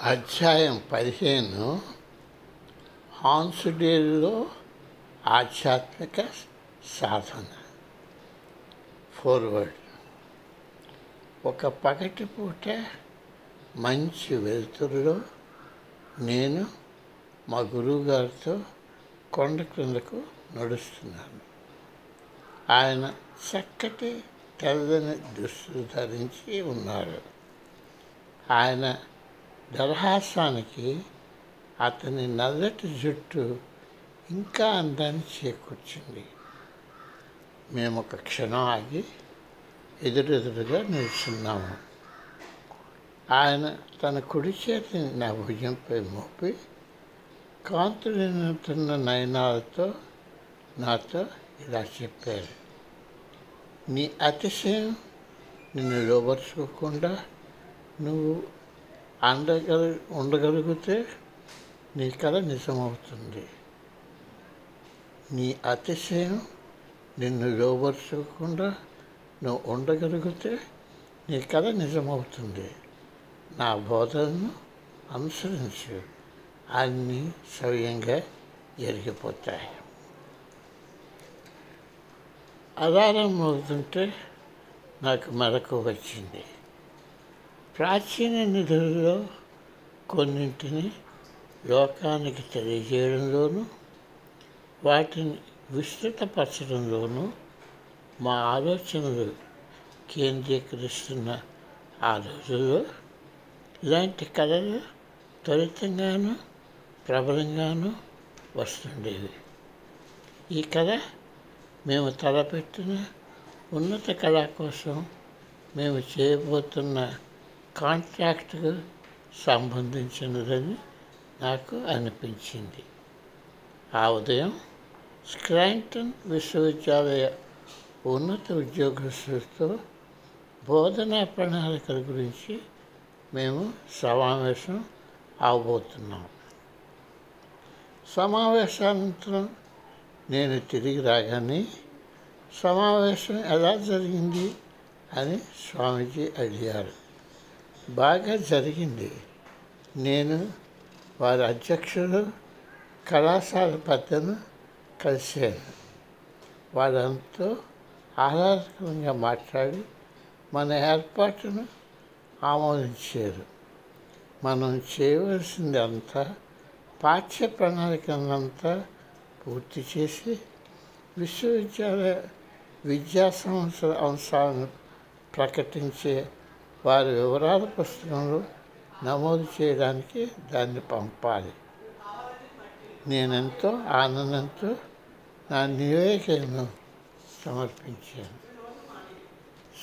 అధ్యాయం పదిహేను హాన్సుడేలో ఆధ్యాత్మిక సాధన. ఫార్వర్డ్ ఒక పగటి పూట మంచి వెలుతురులో నేను మా గురువుగారితో కొండ క్రిందకు నడుస్తున్నాను. ఆయన చక్కటి తెల్లని దుస్తులు ధరించి ఉన్నారు. ఆయన దర్హాసానికి అతని నల్లటి జుట్టు ఇంకా అందాన్ని చేకూర్చింది. మేము ఒక క్షణం ఆగి ఎదురెదురుగా నిల్చున్నాము. ఆయన తన కుడి చేతిని నా భుజంపై మోపి కాంతులుతున్న నయనాలతో నాతో ఇలా చెప్పారు. నీ అతిశయం నిన్ను లోపరుచుకోకుండా నువ్వు అండగలి ఉండగలిగితే నీ కళ నిజమవుతుంది. నీ అతిశయం నిన్ను లోపరుచుకోకుండా నువ్వు ఉండగలిగితే నీ కళ నిజమవుతుంది. నా బోధనను అనుసరించు. అన్నీ సవ్యంగా జరిగిపోతాయి అలారం అవుతుంటే నాకు మెలకు వచ్చింది. ప్రాచీన నిధులలో కొన్నింటిని లోకానికి తెలియజేయడంలోనూ వాటిని విస్తృతపరచడంలోనూ మా ఆలోచనలు కేంద్రీకరిస్తున్న ఆ రోజుల్లో ఇలాంటి కళలు త్వరితంగాను ప్రబలంగాను వస్తుండేవి. ఈ కళ మేము తలపెట్టిన ఉన్నత కళ కోసం మేము చేయబోతున్న కాంట్రాక్ట్కు సంబంధించినదని నాకు అనిపించింది. ఆ ఉదయం స్క్రాంటన్ విశ్వవిద్యాలయ ఉన్నత ఉద్యోగస్తులతో బోధనా ప్రణాళికల గురించి మేము సమావేశం అవబోతున్నాం. సమావేశానంతరం నేను తిరిగి రాగానే సమావేశం ఎలా జరిగింది అని స్వామీజీ అడిగారు. బాగా జరిగింది. నేను వారి అధ్యక్షుడు కళాశాల పెద్దను కలిశాను. వారంతో ఆహ్లాదకరంగా మాట్లాడి మన ఏర్పాటును ఆమోదించారు. మనం చేయవలసింది అంతా పాఠ్య ప్రణాళికనంతా పూర్తి చేసి విశ్వవిద్యాలయ విద్యా సంవత్సర అంశాలను ప్రకటించే వారి వివరాల పుస్తకంలో నమోదు చేయడానికి దాన్ని పంపాలి. నేనెంతో ఆనందంతో నా నివేదికను సమర్పించాను.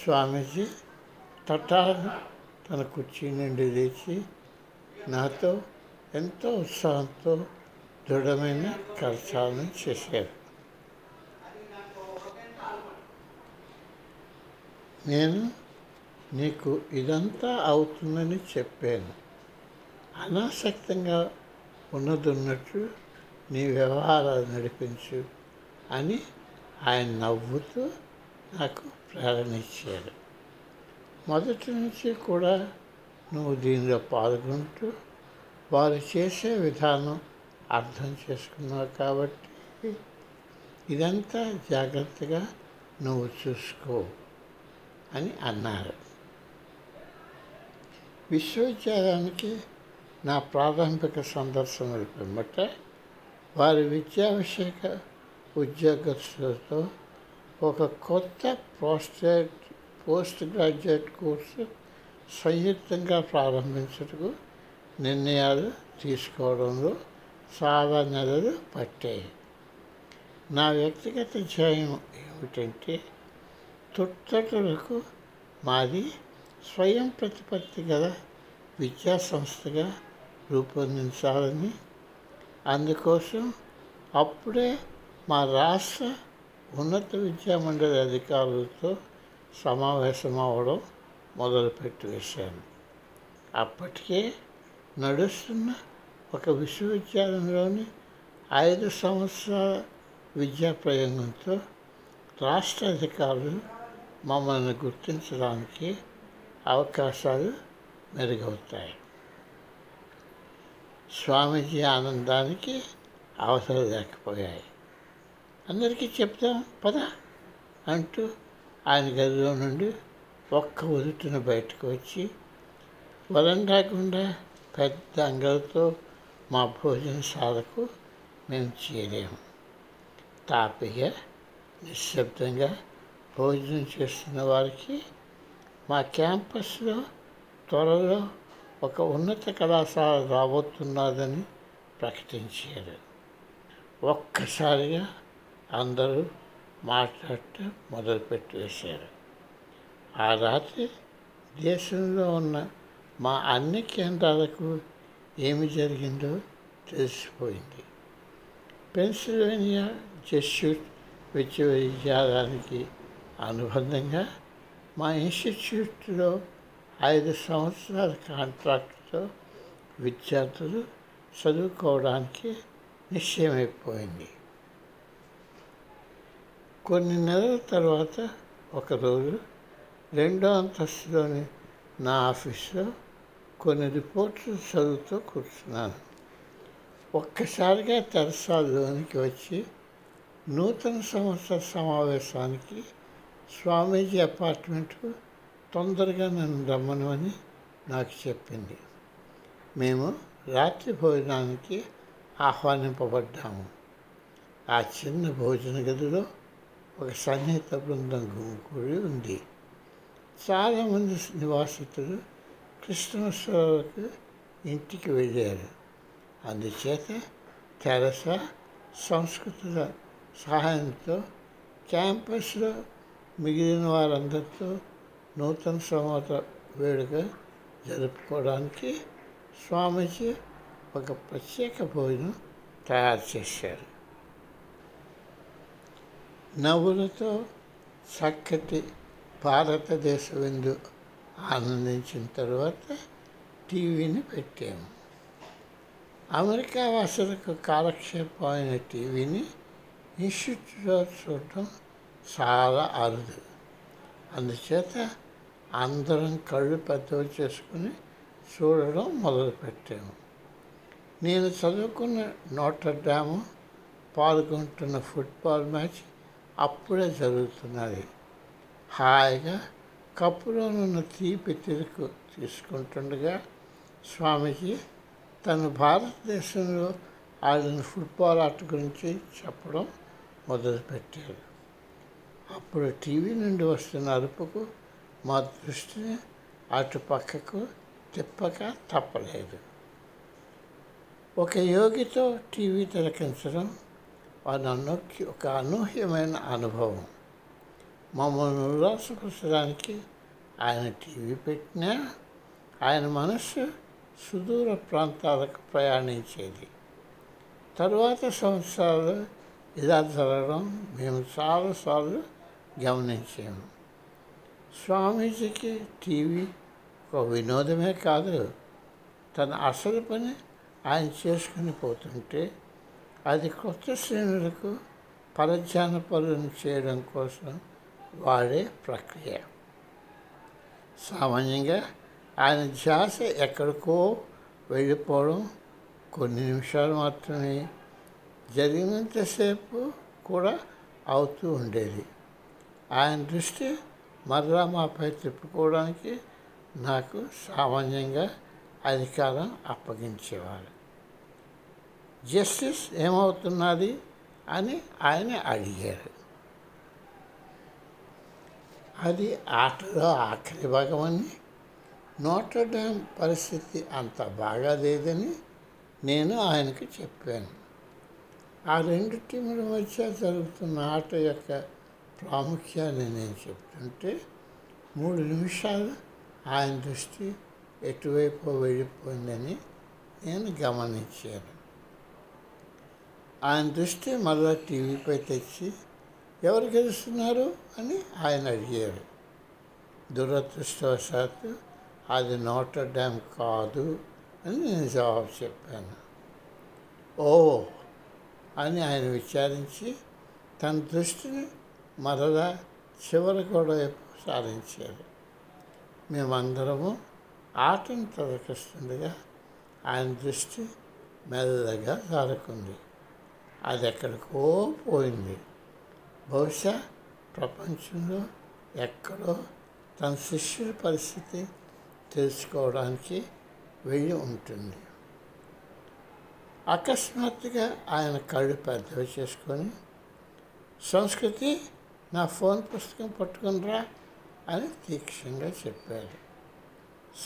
స్వామీజీ తటాలను తన కుర్చీ నుండి లేచి నాతో ఎంతో ఉత్సాహంతో దృఢమైన కరచాలను చేశారు. నేను నీకు ఇదంతా అవుతుందని చెప్పాను. అనాసక్తంగా ఉన్నదున్నట్టు నీ వ్యవహారాలు నడిపించు అని ఆయన నవ్వుతూ నాకు ప్రేరణ ఇచ్చారు మొదటి నుంచి కూడా నువ్వు దీనిలో పాల్గొంటూ వారు చేసే విధానం అర్థం చేసుకున్నావు కాబట్టి ఇదంతా జాగ్రత్తగా నువ్వు చూసుకో అని అన్నారు. విశ్వవిద్యాలయానికి నా ప్రారంభిక సందర్శనలు పిమ్మట వారి విద్యాభిషేక ఉద్యోగస్తులతో ఒక కొత్త పోస్టేట్ పోస్ట్ గ్రాడ్యుయేట్ కోర్సు సంయుక్తంగా ప్రారంభించటకు నిర్ణయాలు తీసుకోవడంలో చాలా నెలలు పట్టాయి. నా వ్యక్తిగత ధ్యేయం ఏమిటంటే తుట్టటులకు మాది స్వయం ప్రతిపత్తి గల విద్యా సంస్థగా రూపొందించాలని అందుకోసం అప్పుడే మా రాష్ట్ర ఉన్నత విద్యా మండలి అధికారులతో సమావేశం అవడం మొదలుపెట్టి వేశాను అప్పటికే నడుస్తున్న ఒక విశ్వవిద్యాలయంలోని ఐదు సంవత్సరాల విద్యా ప్రయోగంతో రాష్ట్ర అధికారులు మమ్మల్ని గుర్తించడానికి అవకాశాలు మెరుగవుతాయి. స్వామీజీ ఆనందానికి అవసరం లేకపోయాయి. అందరికీ చెప్తాం పద అంటూ ఆయన గదిలో నుండి ఒక్క ఉదుటిన బయటకు వచ్చి వరండా గుండా పెద్ద అంగలతో మా భోజనశాలకు మేము చేరాము తాపిగా నిశ్శబ్దంగా భోజనం చేస్తున్న వారికి మా క్యాంపస్లో త్వరలో ఒక ఉన్నత కళాశాల రాబోతున్నదని ప్రకటించారు. ఒక్కసారిగా అందరూ మాట్లాడటం మొదలుపెట్టేశారు. ఆ రాత్రి దేశంలో ఉన్న మా అన్ని కేంద్రాలకు ఏమి జరిగిందో తెలిసిపోయింది. పెన్సిల్వేనియా జెస్యూట్ విశ్వవిద్యాలయానికి అనుబంధంగా మా ఇన్స్టిట్యూట్లో ఐదు సంవత్సరాల కాంట్రాక్ట్తో విద్యార్థులు చదువుకోవడానికి నిశ్చయమైపోయింది. కొన్ని నెలల తర్వాత ఒకరోజు రెండో అంతస్తులోని నా ఆఫీస్లో కొన్ని రిపోర్ట్లు చదువుతూ కూర్చున్నాను. ఒక్కసారిగా తెరసాలోనికి వచ్చి నూతన సంవత్సర సమావేశానికి స్వామీజీ అపార్ట్మెంట్కు తొందరగా నన్ను రమ్మనమని నాకు చెప్పింది. మేము రాత్రి భోజనానికి ఆహ్వానింపబడ్డాము. ఆ చిన్న భోజన గదిలో ఒక సన్నిహిత బృందం గుమికూడి ఉంది. చాలామంది నివాసితులు కృష్ణోత్సవాలకు ఇంటికి వెళ్ళారు. అందుచేత తెరస సంస్కృతుల సహాయంతో క్యాంపస్లో మిగిలిన వారందరితో నూతన సంవత్సర వేడుక జరుపుకోవడానికి స్వామీజీ ఒక ప్రత్యేక భోజనం తయారు చేశారు. నవ్వులతో చక్కటి భారతదేశ విందు ఆనందించిన తర్వాత టీవీని పెట్టాము. అమెరికా వాసులకు కాలక్షేపం అయిన టీవీని ఇన్స్టిట్యూట్లో చూడటం చాలా అరుదు. అందుచేత అందరం కళ్ళు పెద్దవి చేసుకుని చూడడం మొదలుపెట్టాము. నేను చదువుకున్న నోటర్ డ్యాము పాల్గొంటున్న ఫుట్బాల్ మ్యాచ్ అప్పుడే జరుగుతున్నది. హాయిగా కప్పులోనున్న తీపి తిరుగు తీసుకుంటుండగా స్వామీజీ తను భారతదేశంలో ఆడిన ఫుట్బాల్ ఆట గురించి చెప్పడం మొదలుపెట్టారు. అప్పుడు టీవీ నుండి వస్తున్న అరుపుకు మా దృష్టిని అటు పక్కకు తిప్పక తప్పలేదు. ఒక యోగితో టీవీ తిలకించడం అనొక్కి ఒక అనూహ్యమైన అనుభవం. మమ్మల్ని ఉల్లాసపరచడానికి ఆయన టీవీ పెట్టినా ఆయన మనస్సు సుదూర ప్రాంతాలకు ప్రయాణించేది. తరువాత సంవత్సరాలు ఇలా జరగడం మేము చాలాసార్లు గమనించాము స్వామీజీకి టీవీ ఒక వినోదమే కాదు తన అసలు పని ఆయన చేసుకుని పోతుంటే అది కొత్త శ్రేణులకు పరధ్యాన పనులను చేయడం కోసం వాడే ప్రక్రియ. సామాన్యంగా ఆయన ధ్యాస ఎక్కడికో వెళ్ళిపోవడం కొన్ని నిమిషాలు మాత్రమే జరిగినంతసేపు కూడా అవుతూ ఉండేది. ఆయన దృష్టి మరలా మాపై తిప్పుకోవడానికి నాకు సామాన్యంగా అధికారం అప్పగించేవారు. జస్టిస్ ఏమవుతున్నది? అని ఆయన అడిగారు. అది ఆటలో ఆఖరి భాగమని నోటర్డామ్ పరిస్థితి అంత బాగా లేదని నేను ఆయనకు చెప్పాను. ఆ రెండు టీముల మధ్య జరుగుతున్న ఆట యొక్క ప్రాముఖ్యాన్ని నేను చెప్తుంటే మూడు నిమిషాలు ఆయన దృష్టి ఎటువైపు వెళ్ళిపోయిందని నేను గమనించాను. ఆయన దృష్టి మళ్ళా టీవీపై తెచ్చి ఎవరు గెలుస్తున్నారు అని ఆయన అడిగారు. దురదృష్టవశాత్తు అది నోటర్ డ్యామ్ కాదు అని నేను జవాబు చెప్పాను. ఓ అని ఆయన విచారించి తన దృష్టిని మరలా చివరి గోడ వైపు సారించారు మేమందరము ఆటను తొలగిస్తుండగా ఆయన దృష్టి మెల్లగా జారుకుంది అది ఎక్కడికో పోయింది. బహుశా ప్రపంచంలో ఎక్కడో తన శిష్యుల పరిస్థితి తెలుసుకోవడానికి వెళ్ళి ఉంటుంది. అకస్మాత్తుగా ఆయన కళ్ళు పెద్దవి చేసుకొని సంస్కృతి నా ఫోన్ పుస్తకం పట్టుకునిరా అని తీక్షణంగా చెప్పారు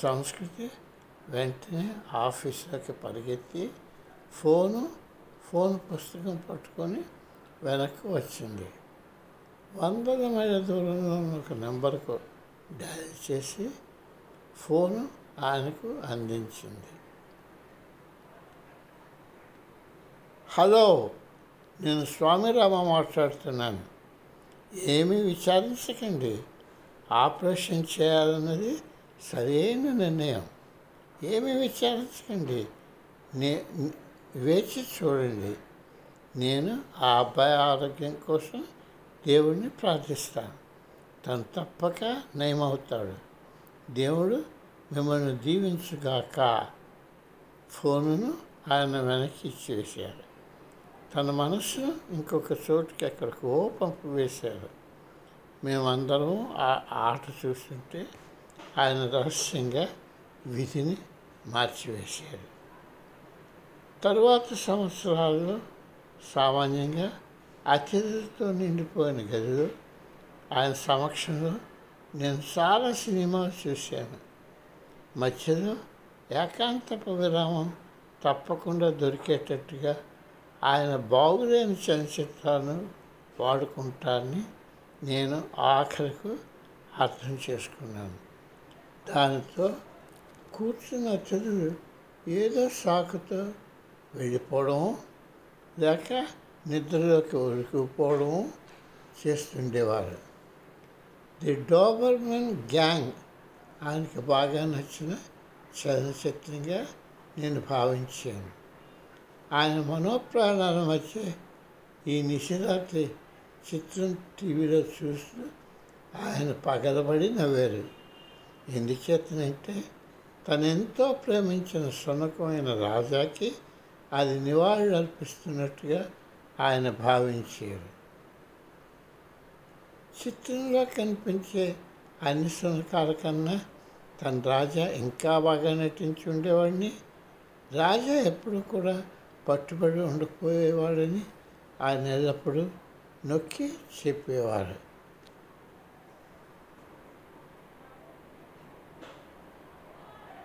సంస్కృతి వెంటనే ఆఫీస్లోకి పరిగెత్తి ఫోను ఫోన్ పుస్తకం పట్టుకొని వెనక్కి వచ్చింది. వందల మైళ్ళ దూరంలో ఉన్న ఒక నెంబర్కు డయల్ చేసి ఫోను ఆయనకు అందించింది. హలో నేను స్వామిరామ మాట్లాడుతున్నాను. ఏమీ విచారించకండి. ఆపరేషన్ చేయాలన్నది సరైన నిర్ణయం. ఏమీ విచారించకండి. నే వేచి చూడండి. నేను ఆ అబ్బాయి ఆరోగ్యం కోసం దేవుడిని ప్రార్థిస్తాను. తను తప్పక నయమవుతాడు. దేవుడు మిమ్మల్ని దీవించుగాక. ఫోనును ఆయన వెనక్కి ఇచ్చివేశారు తన మనసు ఇంకొక చోటుకి ఎక్కడికో పంపివేశారు మేమందరం ఆ ఆట చూస్తుంటే ఆయన రహస్యంగా విధిని మార్చివేశారు. తరువాత సంవత్సరాల్లో సామాన్యంగా అతిథులతో నిండిపోయిన గదిలో ఆయన సమక్షంలో నేను చాలా సినిమాలు చూశాను. మధ్యలో ఏకాంతపు విరామం తప్పకుండా దొరికేటట్టుగా ఆయన బాగులేని చలనచిత్రాలను వాడుకుంటారని నేను ఆఖరికి అర్థం చేసుకున్నాను. దానితో కూర్చున్న అతిథులు ఏదో సాకుతో వెళ్ళిపోవడం లేక నిద్రలోకి ఉరికిపోవడం చేస్తుండేవారు. ది డోబర్మెన్ గ్యాంగ్ ఆయనకి బాగా నచ్చిన చలనచిత్రంగా నేను భావించాను. ఆయన మనోప్రాణాల మధ్య ఈ నిశిరాత్రి చిత్రం టీవీలో చూస్తూ ఆయన పగలబడి నవ్వారు. ఎందుచేతనంటే తనెంతో ప్రేమించిన సునకమైన రాజాకి అది నివాళులు అర్పిస్తున్నట్టుగా ఆయన భావించారు. చిత్రంలో కనిపించే అన్ని సునకాల కన్నా తన రాజా ఇంకా బాగా నటించి ఉండేవాడిని. రాజా ఎప్పుడు కూడా పట్టుబడి ఉండకపోయేవాడని ఆయన ఎల్లప్పుడూ నొక్కి చెప్పేవారు.